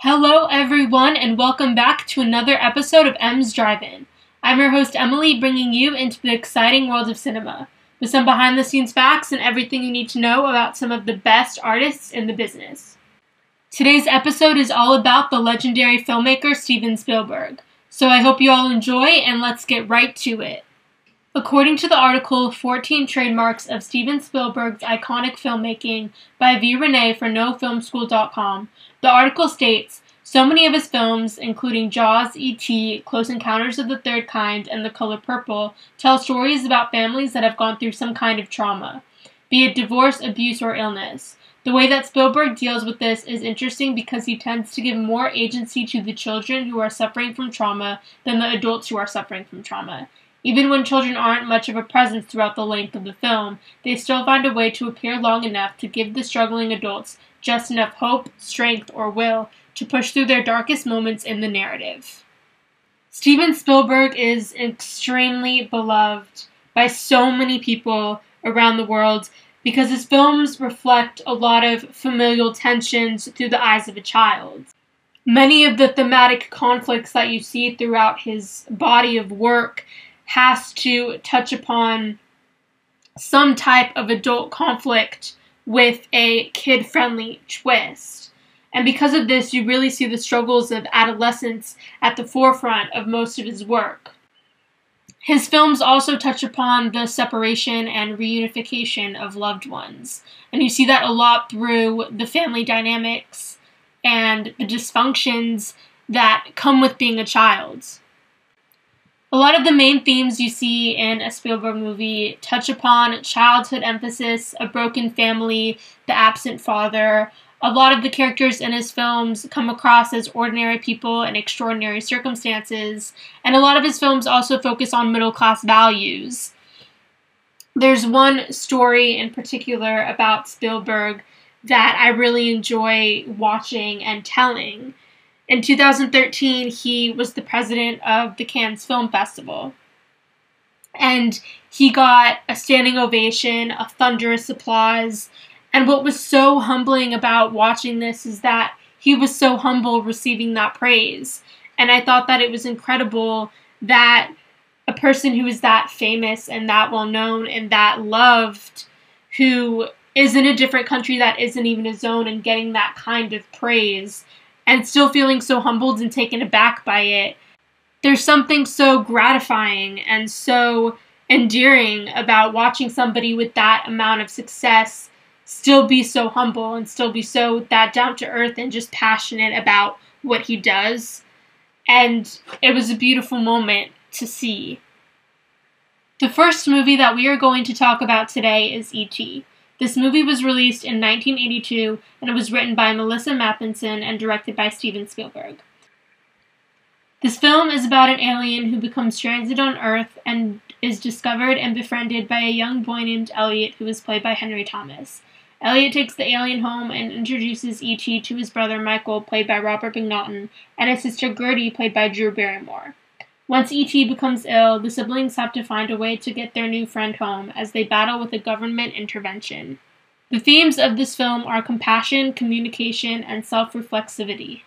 Hello, everyone, and welcome back to another episode of M's Drive In. I'm your host, Emily, bringing you into the exciting world of cinema with some behind the scenes facts and everything you need to know about some of the best artists in the business. Today's episode is all about the legendary filmmaker Steven Spielberg, so I hope you all enjoy and let's get right to it. According to the article 14 Trademarks of Steven Spielberg's Iconic Filmmaking by V. Renee for NoFilmSchool.com, the article states so many of his films, including Jaws, E.T., Close Encounters of the Third Kind, and The Color Purple, tell stories about families that have gone through some kind of trauma, be it divorce, abuse, or illness. The way that Spielberg deals with this is interesting because he tends to give more agency to the children who are suffering from trauma than the adults who are suffering from trauma. Even when children aren't much of a presence throughout the length of the film, they still find a way to appear long enough to give the struggling adults just enough hope, strength, or will to push through their darkest moments in the narrative. Steven Spielberg is extremely beloved by so many people around the world because his films reflect a lot of familial tensions through the eyes of a child. Many of the thematic conflicts that you see throughout his body of work has to touch upon some type of adult conflict with a kid friendly twist. And because of this, you really see the struggles of adolescence at the forefront of most of his work. His films also touch upon the separation and reunification of loved ones. And you see that a lot through the family dynamics and the dysfunctions that come with being a child. A lot of the main themes you see in a Spielberg movie touch upon childhood emphasis, a broken family, the absent father. A lot of the characters in his films come across as ordinary people in extraordinary circumstances, and a lot of his films also focus on middle class values. There's one story in particular about Spielberg that I really enjoy watching and telling. In 2013, he was the president of the Cannes Film Festival. And he got a standing ovation, a thunderous applause. And what was so humbling about watching this is that he was so humble receiving that praise. And I thought that it was incredible that a person who is that famous and that well known and that loved, who is in a different country that isn't even his own, and getting that kind of praise and still feeling so humbled and taken aback by it. There's something so gratifying and so endearing about watching somebody with that amount of success still be so humble and still be so that down to earth and just passionate about what he does. And it was a beautiful moment to see. The first movie that we are going to talk about today is E.T. This movie was released in 1982 and it was written by Melissa Mathison and directed by Steven Spielberg. This film is about an alien who becomes stranded on Earth and is discovered and befriended by a young boy named Elliot, who is played by Henry Thomas. Elliot takes the alien home and introduces E.T. to his brother Michael, played by Robert McNaughton, and his sister Gertie, played by Drew Barrymore. Once E.T. becomes ill, the siblings have to find a way to get their new friend home as they battle with a government intervention. The themes of this film are compassion, communication, and self reflexivity.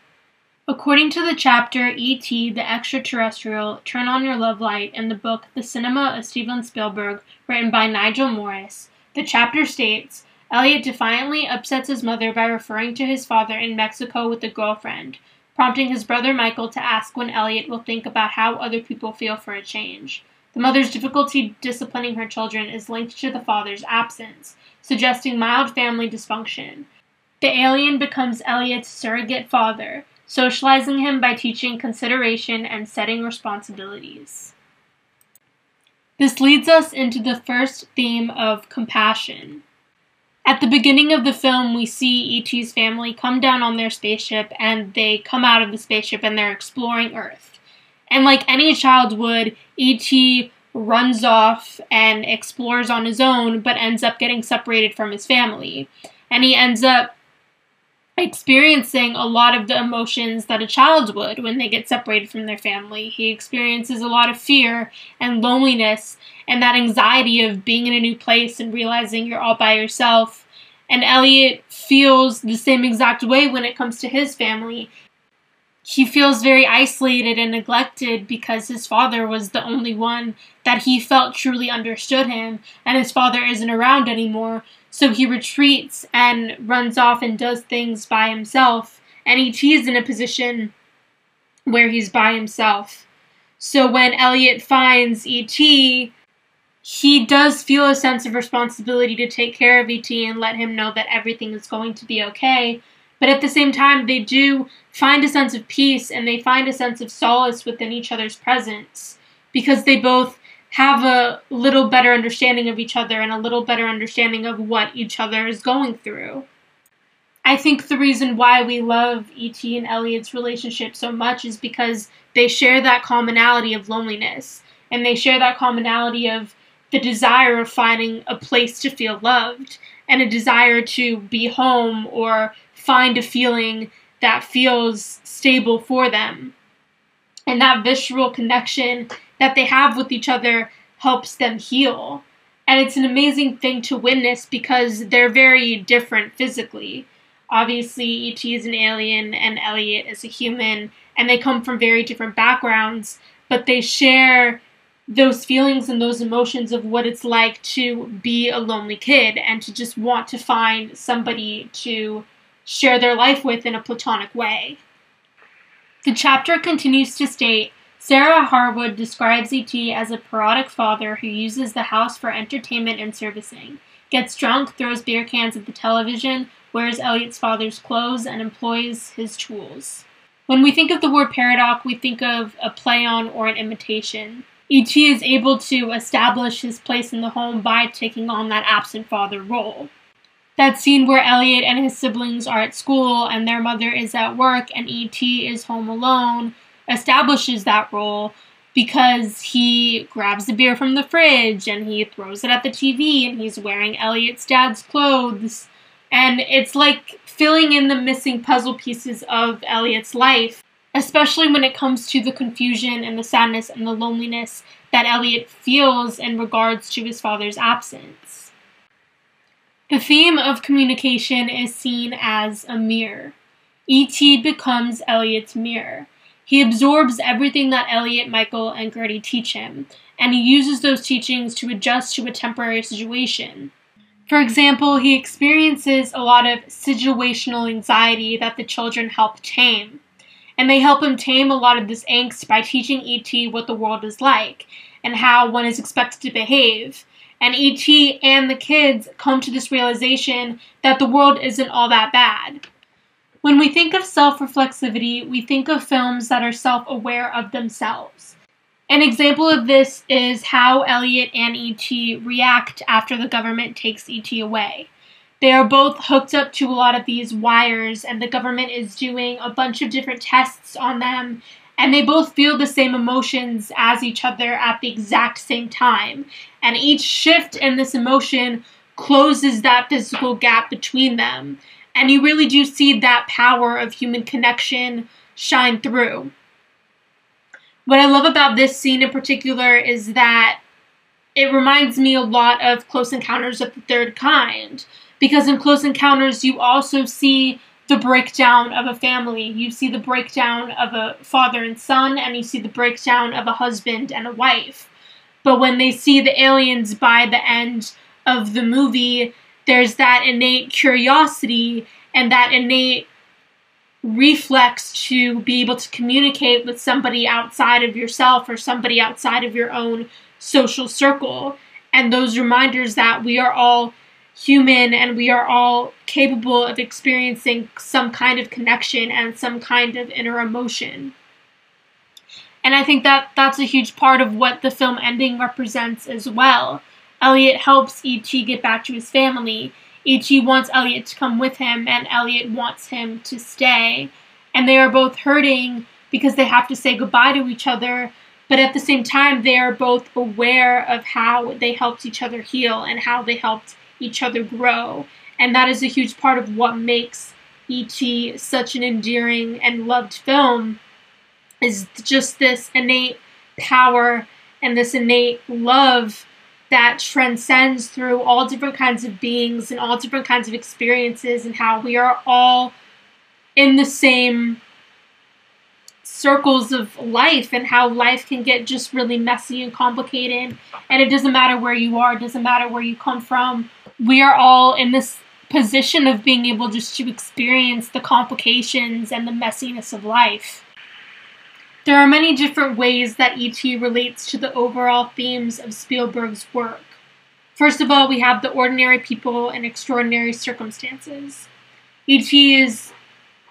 According to the chapter E.T. the Extraterrestrial Turn on Your Love Light in the book The Cinema of Steven Spielberg, written by Nigel Morris, the chapter states Elliot defiantly upsets his mother by referring to his father in Mexico with a girlfriend, prompting his brother Michael to ask when Elliot will think about how other people feel for a change. The mother's difficulty disciplining her children is linked to the father's absence, suggesting mild family dysfunction. The alien becomes Elliot's surrogate father, socializing him by teaching consideration and setting responsibilities. This leads us into the first theme of compassion. At the beginning of the film, we see E.T.'s family come down on their spaceship and they come out of the spaceship and they're exploring Earth. And like any child would, E.T. runs off and explores on his own, but ends up getting separated from his family. And he ends up experiencing a lot of the emotions that a child would when they get separated from their family. He experiences a lot of fear and loneliness and that anxiety of being in a new place and realizing you're all by yourself. And Elliot feels the same exact way when it comes to his family. he feels very isolated and neglected because his father was the only one that he felt truly understood him, and his father isn't around anymore. So he retreats and runs off and does things by himself. And E.T. is in a position where he's by himself. So when Elliot finds E.T., he does feel a sense of responsibility to take care of E.T. and let him know that everything is going to be okay. But at the same time, they do find a sense of peace and they find a sense of solace within each other's presence because they both have a little better understanding of each other and a little better understanding of what each other is going through. I think the reason why we love E.T. and Elliot's relationship so much is because they share that commonality of loneliness and they share that commonality of the desire of finding a place to feel loved and a desire to be home or find a feeling that feels stable for them. And that visceral connection that they have with each other helps them heal. And it's an amazing thing to witness because they're very different physically. Obviously, E.T. is an alien and Elliot is a human, and they come from very different backgrounds, but they share those feelings and those emotions of what it's like to be a lonely kid and to just want to find somebody to share their life with in a platonic way. The chapter continues to state Sarah Harwood describes E.T. as a parodic father who uses the house for entertainment and servicing, gets drunk, throws beer cans at the television, wears Elliot's father's clothes, and employs his tools. When we think of the word paradox, we think of a play on or an imitation. E.T. is able to establish his place in the home by taking on that absent father role. That scene where Elliot and his siblings are at school and their mother is at work and E.T. is home alone establishes that role because he grabs the beer from the fridge and he throws it at the TV and he's wearing Elliot's dad's clothes. And it's like filling in the missing puzzle pieces of Elliot's life especially when it comes to the confusion and the sadness and the loneliness that Elliot feels in regards to his father's absence. The theme of communication is seen as a mirror. E.T. becomes Elliot's mirror. He absorbs everything that Elliot, Michael, and Gertie teach him, and he uses those teachings to adjust to a temporary situation. For example, he experiences a lot of situational anxiety that the children help tame and they help him tame a lot of this angst by teaching E.T. what the world is like and how one is expected to behave. And E.T. and the kids come to this realization that the world isn't all that bad. When we think of self reflexivity, we think of films that are self aware of themselves. An example of this is how Elliot and E.T. react after the government takes E.T. away. They are both hooked up to a lot of these wires, and the government is doing a bunch of different tests on them, and they both feel the same emotions as each other at the exact same time. And each shift in this emotion closes that physical gap between them. And you really do see that power of human connection shine through. What I love about this scene in particular is that it reminds me a lot of Close Encounters of the Third Kind because in Close Encounters, you also see the breakdown of a family. You see the breakdown of a father and son, and you see the breakdown of a husband and a wife. But when they see the aliens by the end of the movie, there's that innate curiosity and that innate reflex to be able to communicate with somebody outside of yourself or somebody outside of your own social circle. And those reminders that we are all human and we are all capable of experiencing some kind of connection and some kind of inner emotion. And I think that that's a huge part of what the film ending represents as well. Elliot helps E.T. get back to his family. E.T. wants Elliot to come with him, and Elliot wants him to stay. And they are both hurting because they have to say goodbye to each other, but at the same time, they are both aware of how they helped each other heal and how they helped each other grow. And that is a huge part of what makes E.T. such an endearing and loved film is just this innate power and this innate love that transcends through all different kinds of beings and all different kinds of experiences and how we are all in the same circles of life and how life can get just really messy and complicated. And it doesn't matter where you are, it doesn't matter where you come from. We are all in this position of being able just to experience the complications and the messiness of life. There are many different ways that E.T. relates to the overall themes of Spielberg's work. First of all, we have the ordinary people in extraordinary circumstances. E.T. is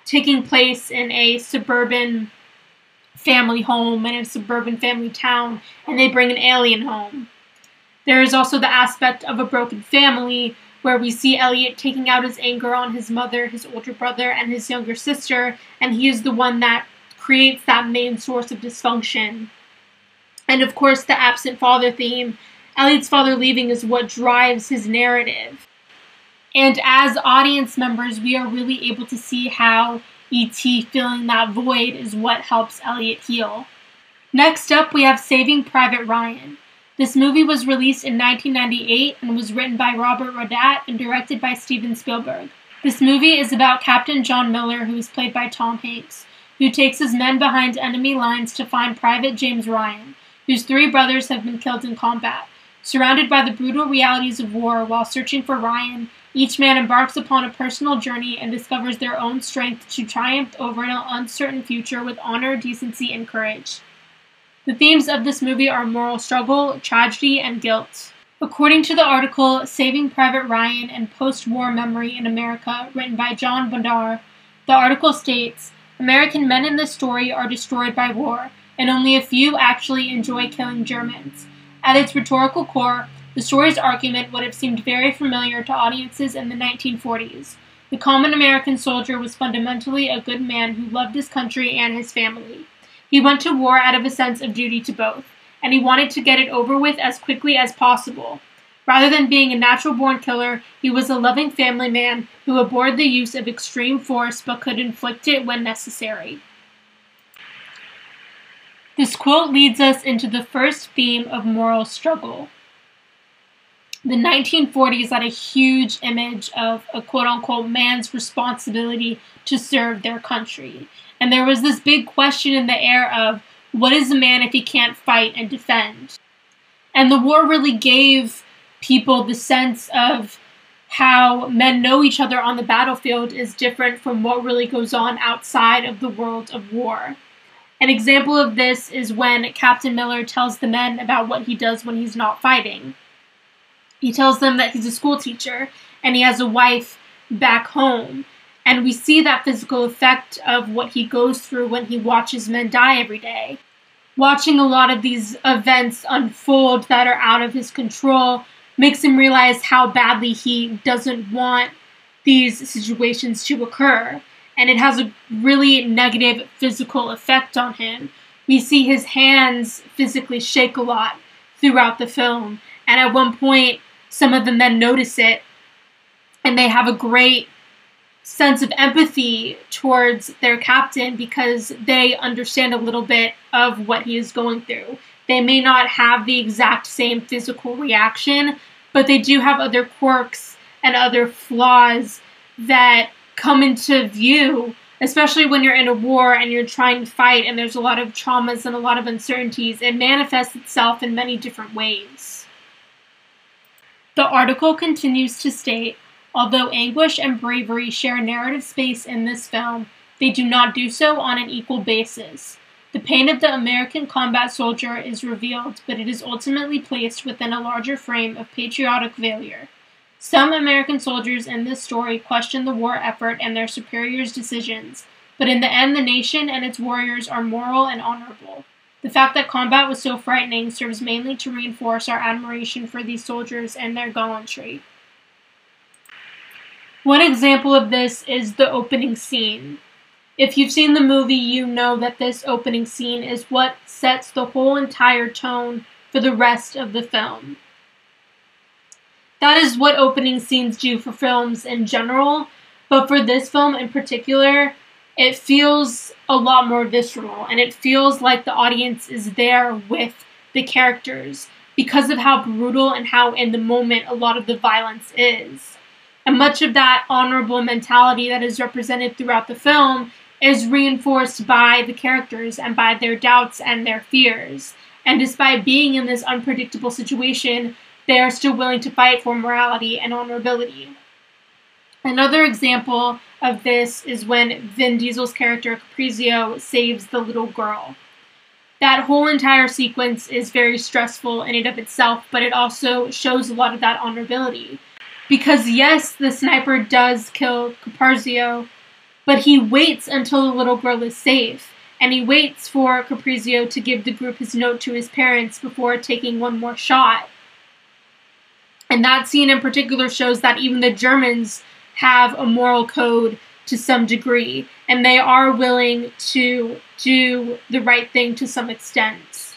taking place in a suburban family home in a suburban family town, and they bring an alien home. There is also the aspect of a broken family where we see Elliot taking out his anger on his mother, his older brother, and his younger sister, and he is the one that creates that main source of dysfunction. And of course, the absent father theme. Elliot's father leaving is what drives his narrative. And as audience members, we are really able to see how E.T. filling that void is what helps Elliot heal. Next up, we have Saving Private Ryan. This movie was released in 1998 and was written by Robert Rodat and directed by Steven Spielberg. This movie is about Captain John Miller, who is played by Tom Hanks, who takes his men behind enemy lines to find Private James Ryan, whose three brothers have been killed in combat. Surrounded by the brutal realities of war while searching for Ryan, each man embarks upon a personal journey and discovers their own strength to triumph over an uncertain future with honor, decency, and courage. The themes of this movie are moral struggle, tragedy, and guilt. According to the article Saving Private Ryan and Post War Memory in America, written by John Bodnar, the article states American men in this story are destroyed by war, and only a few actually enjoy killing Germans. At its rhetorical core, the story's argument would have seemed very familiar to audiences in the 1940s. The common American soldier was fundamentally a good man who loved his country and his family. He went to war out of a sense of duty to both, and he wanted to get it over with as quickly as possible. Rather than being a natural born killer, he was a loving family man who abhorred the use of extreme force but could inflict it when necessary. This quote leads us into the first theme of moral struggle. The 1940s had a huge image of a quote unquote man's responsibility to serve their country. And there was this big question in the air of what is a man if he can't fight and defend? And the war really gave people the sense of how men know each other on the battlefield is different from what really goes on outside of the world of war. An example of this is when Captain Miller tells the men about what he does when he's not fighting. He tells them that he's a school teacher and he has a wife back home and we see that physical effect of what he goes through when he watches men die every day. Watching a lot of these events unfold that are out of his control makes him realize how badly he doesn't want these situations to occur. And it has a really negative physical effect on him. We see his hands physically shake a lot throughout the film. And at one point, some of the men notice it and they have a great sense of empathy towards their captain because they understand a little bit of what he is going through. They may not have the exact same physical reaction, but they do have other quirks and other flaws that come into view, especially when you're in a war and you're trying to fight and there's a lot of traumas and a lot of uncertainties. It manifests itself in many different ways. The article continues to state Although anguish and bravery share narrative space in this film, they do not do so on an equal basis. The pain of the American combat soldier is revealed, but it is ultimately placed within a larger frame of patriotic failure. Some American soldiers in this story question the war effort and their superiors' decisions, but in the end, the nation and its warriors are moral and honorable. The fact that combat was so frightening serves mainly to reinforce our admiration for these soldiers and their gallantry. One example of this is the opening scene. If you've seen the movie, you know that this opening scene is what sets the whole entire tone for the rest of the film. That is what opening scenes do for films in general, but for this film in particular, it feels a lot more visceral and it feels like the audience is there with the characters because of how brutal and how in the moment a lot of the violence is. And much of that honorable mentality that is represented throughout the film is reinforced by the characters and by their doubts and their fears. And despite being in this unpredictable situation, they are still willing to fight for morality and honorability. Another example of this is when Vin Diesel's character Caprizio saves the little girl. That whole entire sequence is very stressful in and of itself, but it also shows a lot of that honorability. Because yes, the sniper does kill Caprizio, but he waits until the little girl is safe, and he waits for Caprizio to give the group his note to his parents before taking one more shot. And that scene in particular shows that even the Germans have a moral code to some degree, and they are willing to do the right thing to some extent.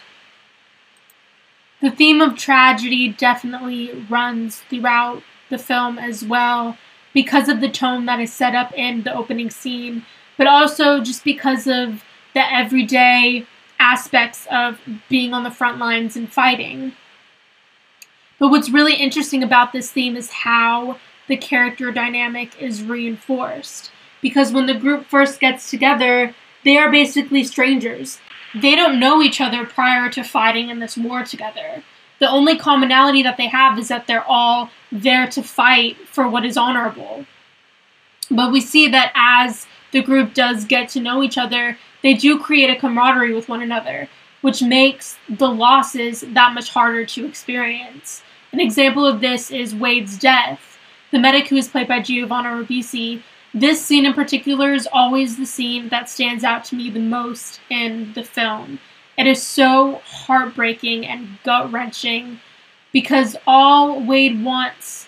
The theme of tragedy definitely runs throughout the film as well because of the tone that is set up in the opening scene, but also just because of the everyday aspects of being on the front lines and fighting. But what's really interesting about this theme is how the character dynamic is reinforced. Because when the group first gets together, they are basically strangers. They don't know each other prior to fighting in this war together. The only commonality that they have is that they're all there to fight for what is honorable. But we see that as the group does get to know each other, they do create a camaraderie with one another, which makes the losses that much harder to experience. An example of this is Wade's death the medic who is played by Giovanni Ribisi, this scene in particular is always the scene that stands out to me the most in the film. It is so heartbreaking and gut wrenching because all Wade wants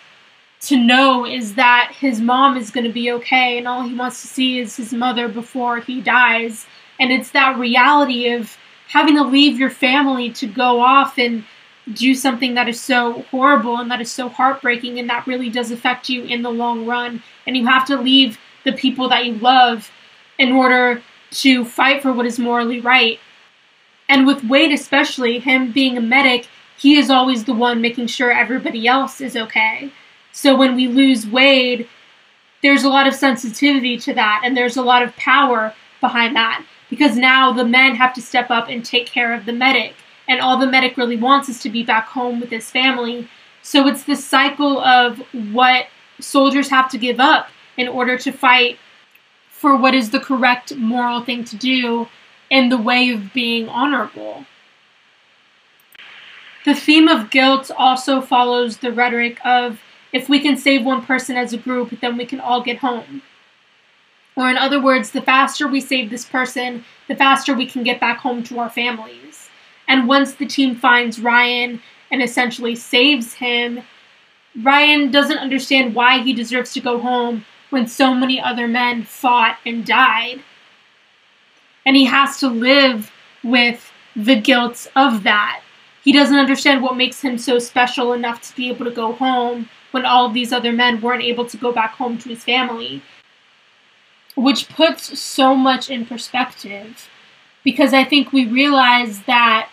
to know is that his mom is going to be okay, and all he wants to see is his mother before he dies. And it's that reality of having to leave your family to go off and do something that is so horrible and that is so heartbreaking and that really does affect you in the long run. And you have to leave the people that you love in order to fight for what is morally right. And with Wade, especially, him being a medic, he is always the one making sure everybody else is okay. So when we lose Wade, there's a lot of sensitivity to that and there's a lot of power behind that because now the men have to step up and take care of the medic and all the medic really wants is to be back home with his family. So it's this cycle of what soldiers have to give up in order to fight for what is the correct moral thing to do in the way of being honorable. The theme of guilt also follows the rhetoric of if we can save one person as a group, then we can all get home. Or, in other words, the faster we save this person, the faster we can get back home to our families. And once the team finds Ryan and essentially saves him, Ryan doesn't understand why he deserves to go home when so many other men fought and died. And he has to live with the guilt of that. He doesn't understand what makes him so special enough to be able to go home when all of these other men weren't able to go back home to his family. Which puts so much in perspective because I think we realize that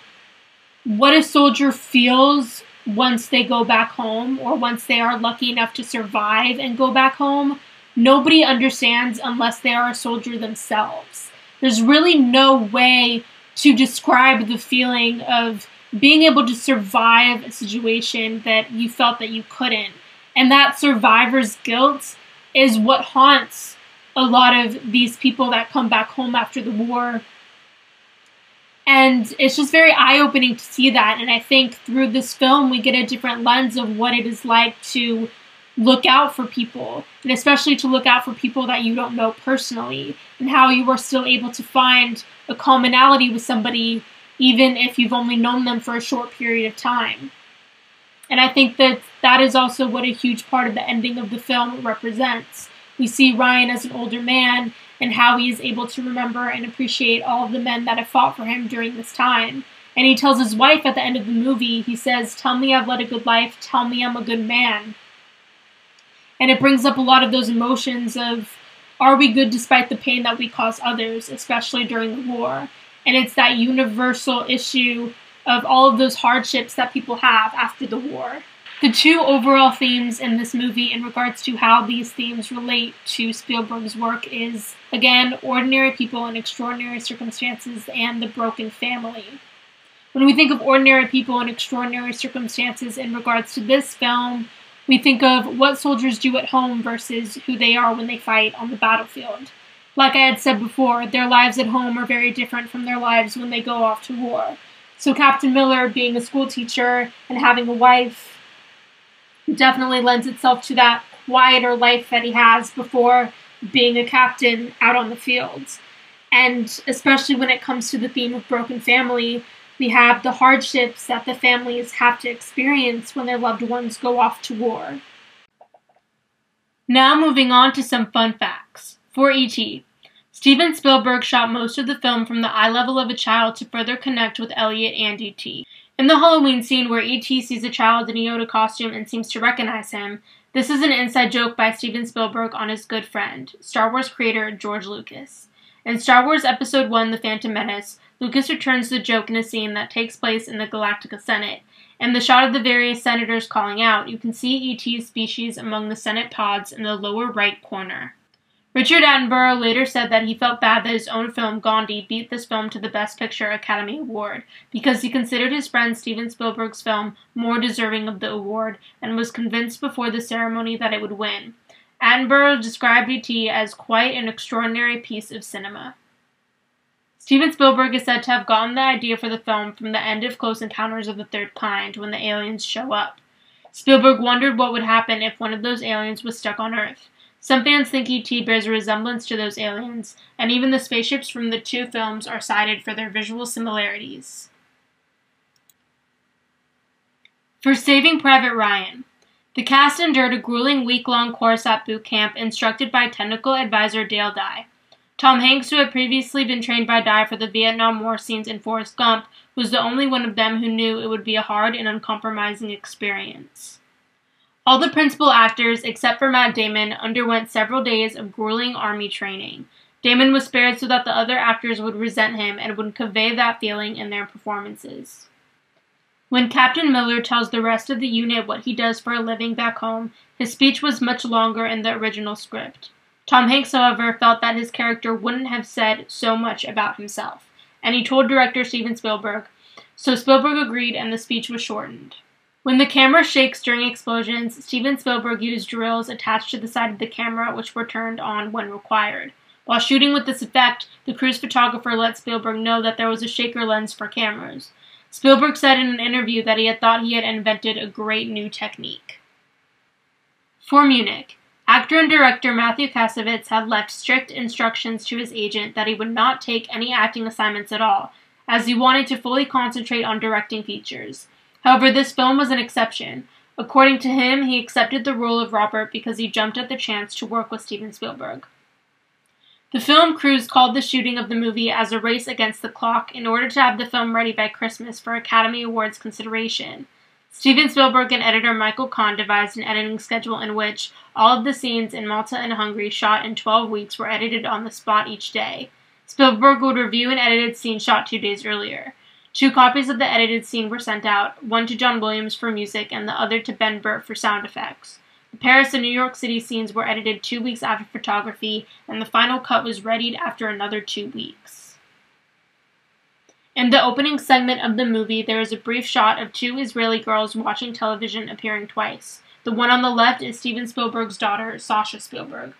what a soldier feels once they go back home or once they are lucky enough to survive and go back home, nobody understands unless they are a soldier themselves. There's really no way to describe the feeling of being able to survive a situation that you felt that you couldn't. And that survivor's guilt is what haunts a lot of these people that come back home after the war and it's just very eye opening to see that. And I think through this film, we get a different lens of what it is like to look out for people, and especially to look out for people that you don't know personally, and how you are still able to find a commonality with somebody, even if you've only known them for a short period of time. And I think that that is also what a huge part of the ending of the film represents. We see Ryan as an older man and how he is able to remember and appreciate all of the men that have fought for him during this time. And he tells his wife at the end of the movie, he says, Tell me I've led a good life, tell me I'm a good man. And it brings up a lot of those emotions of are we good despite the pain that we cause others, especially during the war? And it's that universal issue of all of those hardships that people have after the war. The two overall themes in this movie, in regards to how these themes relate to Spielberg's work, is again, ordinary people in extraordinary circumstances and the broken family. When we think of ordinary people in extraordinary circumstances in regards to this film, we think of what soldiers do at home versus who they are when they fight on the battlefield. Like I had said before, their lives at home are very different from their lives when they go off to war. So, Captain Miller being a school teacher and having a wife definitely lends itself to that quieter life that he has before being a captain out on the fields. And especially when it comes to the theme of broken family, we have the hardships that the families have to experience when their loved ones go off to war. Now, moving on to some fun facts. For E.T., Steven Spielberg shot most of the film from the eye level of a child to further connect with Elliot and E.T. In the Halloween scene where E.T. sees a child in a Yoda costume and seems to recognize him, this is an inside joke by Steven Spielberg on his good friend, Star Wars creator George Lucas. In Star Wars Episode 1 The Phantom Menace, Lucas returns the joke in a scene that takes place in the Galactic Senate. In the shot of the various senators calling out, you can see E.T.'s species among the Senate pods in the lower right corner. Richard Attenborough later said that he felt bad that his own film, Gandhi, beat this film to the Best Picture Academy Award because he considered his friend Steven Spielberg's film more deserving of the award and was convinced before the ceremony that it would win. Attenborough described E.T. as quite an extraordinary piece of cinema. Steven Spielberg is said to have gotten the idea for the film from the end of Close Encounters of the Third Kind when the aliens show up. Spielberg wondered what would happen if one of those aliens was stuck on Earth. Some fans think E.T. bears a resemblance to those aliens, and even the spaceships from the two films are cited for their visual similarities. For Saving Private Ryan, the cast endured a grueling week long course at boot camp instructed by technical advisor Dale Dye. Tom Hanks, who had previously been trained by Dye for the Vietnam War scenes in Forrest Gump, was the only one of them who knew it would be a hard and uncompromising experience. All the principal actors, except for Matt Damon, underwent several days of grueling army training. Damon was spared so that the other actors would resent him and would convey that feeling in their performances. When Captain Miller tells the rest of the unit what he does for a living back home, his speech was much longer in the original script. Tom Hanks, however, felt that his character wouldn't have said so much about himself, and he told director Steven Spielberg, so Spielberg agreed and the speech was shortened. When the camera shakes during explosions, Steven Spielberg used drills attached to the side of the camera which were turned on when required. While shooting with this effect, the crew's photographer let Spielberg know that there was a shaker lens for cameras. Spielberg said in an interview that he had thought he had invented a great new technique. For Munich, actor and director Matthew Kassovitz had left strict instructions to his agent that he would not take any acting assignments at all, as he wanted to fully concentrate on directing features. However, this film was an exception. According to him, he accepted the role of Robert because he jumped at the chance to work with Steven Spielberg. The film crews called the shooting of the movie as a race against the clock in order to have the film ready by Christmas for Academy Awards consideration. Steven Spielberg and editor Michael Kahn devised an editing schedule in which all of the scenes in Malta and Hungary shot in 12 weeks were edited on the spot each day. Spielberg would review an edited scene shot two days earlier. Two copies of the edited scene were sent out, one to John Williams for music and the other to Ben Burtt for sound effects. The Paris and New York City scenes were edited two weeks after photography, and the final cut was readied after another two weeks. In the opening segment of the movie, there is a brief shot of two Israeli girls watching television appearing twice. The one on the left is Steven Spielberg's daughter, Sasha Spielberg.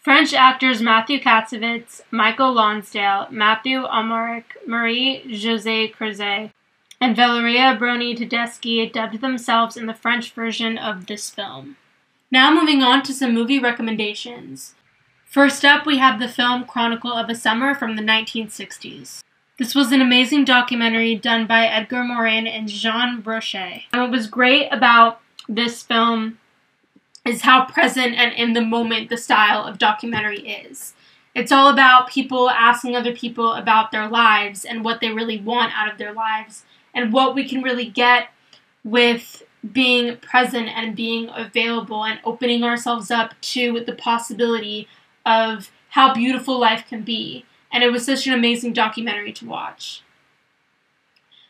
French actors Matthew Kassovitz, Michael Lonsdale, Matthew Amalric, Marie Jose Crouzet, and Valeria Bruni Tedeschi dubbed themselves in the French version of this film. Now moving on to some movie recommendations. First up, we have the film Chronicle of a Summer from the 1960s. This was an amazing documentary done by Edgar Morin and Jean Brochet. And what was great about this film is how present and in the moment the style of documentary is. It's all about people asking other people about their lives and what they really want out of their lives and what we can really get with being present and being available and opening ourselves up to the possibility of how beautiful life can be. And it was such an amazing documentary to watch.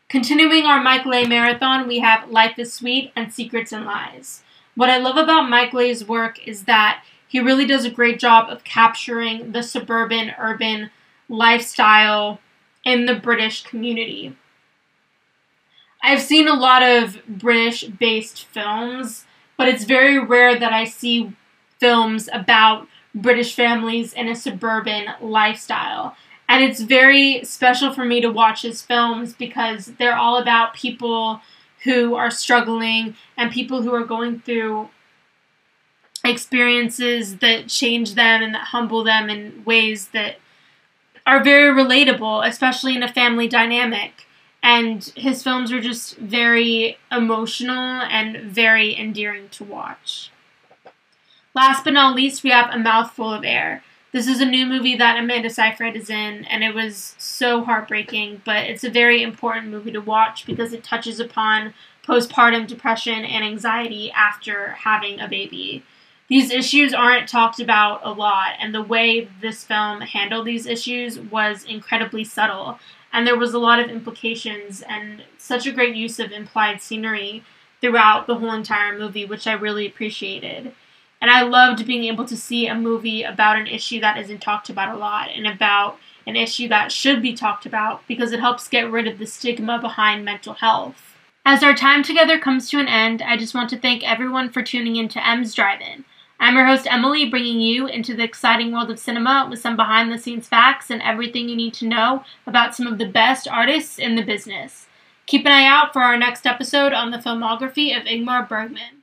Continuing our Mike Leigh marathon, we have Life is Sweet and Secrets and Lies. What I love about Mike Leigh's work is that he really does a great job of capturing the suburban, urban lifestyle in the British community. I've seen a lot of British based films, but it's very rare that I see films about British families in a suburban lifestyle. And it's very special for me to watch his films because they're all about people who are struggling and people who are going through experiences that change them and that humble them in ways that are very relatable, especially in a family dynamic. And his films are just very emotional and very endearing to watch. Last but not least, we have A Mouthful of Air. This is a new movie that Amanda Seyfried is in, and it was so heartbreaking, but it's a very important movie to watch because it touches upon postpartum depression and anxiety after having a baby. These issues aren't talked about a lot, and the way this film handled these issues was incredibly subtle, and there was a lot of implications and such a great use of implied scenery throughout the whole entire movie, which I really appreciated. And I loved being able to see a movie about an issue that isn't talked about a lot and about an issue that should be talked about because it helps get rid of the stigma behind mental health. As our time together comes to an end, I just want to thank everyone for tuning in to M's Drive In. I'm your host, Emily, bringing you into the exciting world of cinema with some behind the scenes facts and everything you need to know about some of the best artists in the business. Keep an eye out for our next episode on the filmography of Ingmar Bergman.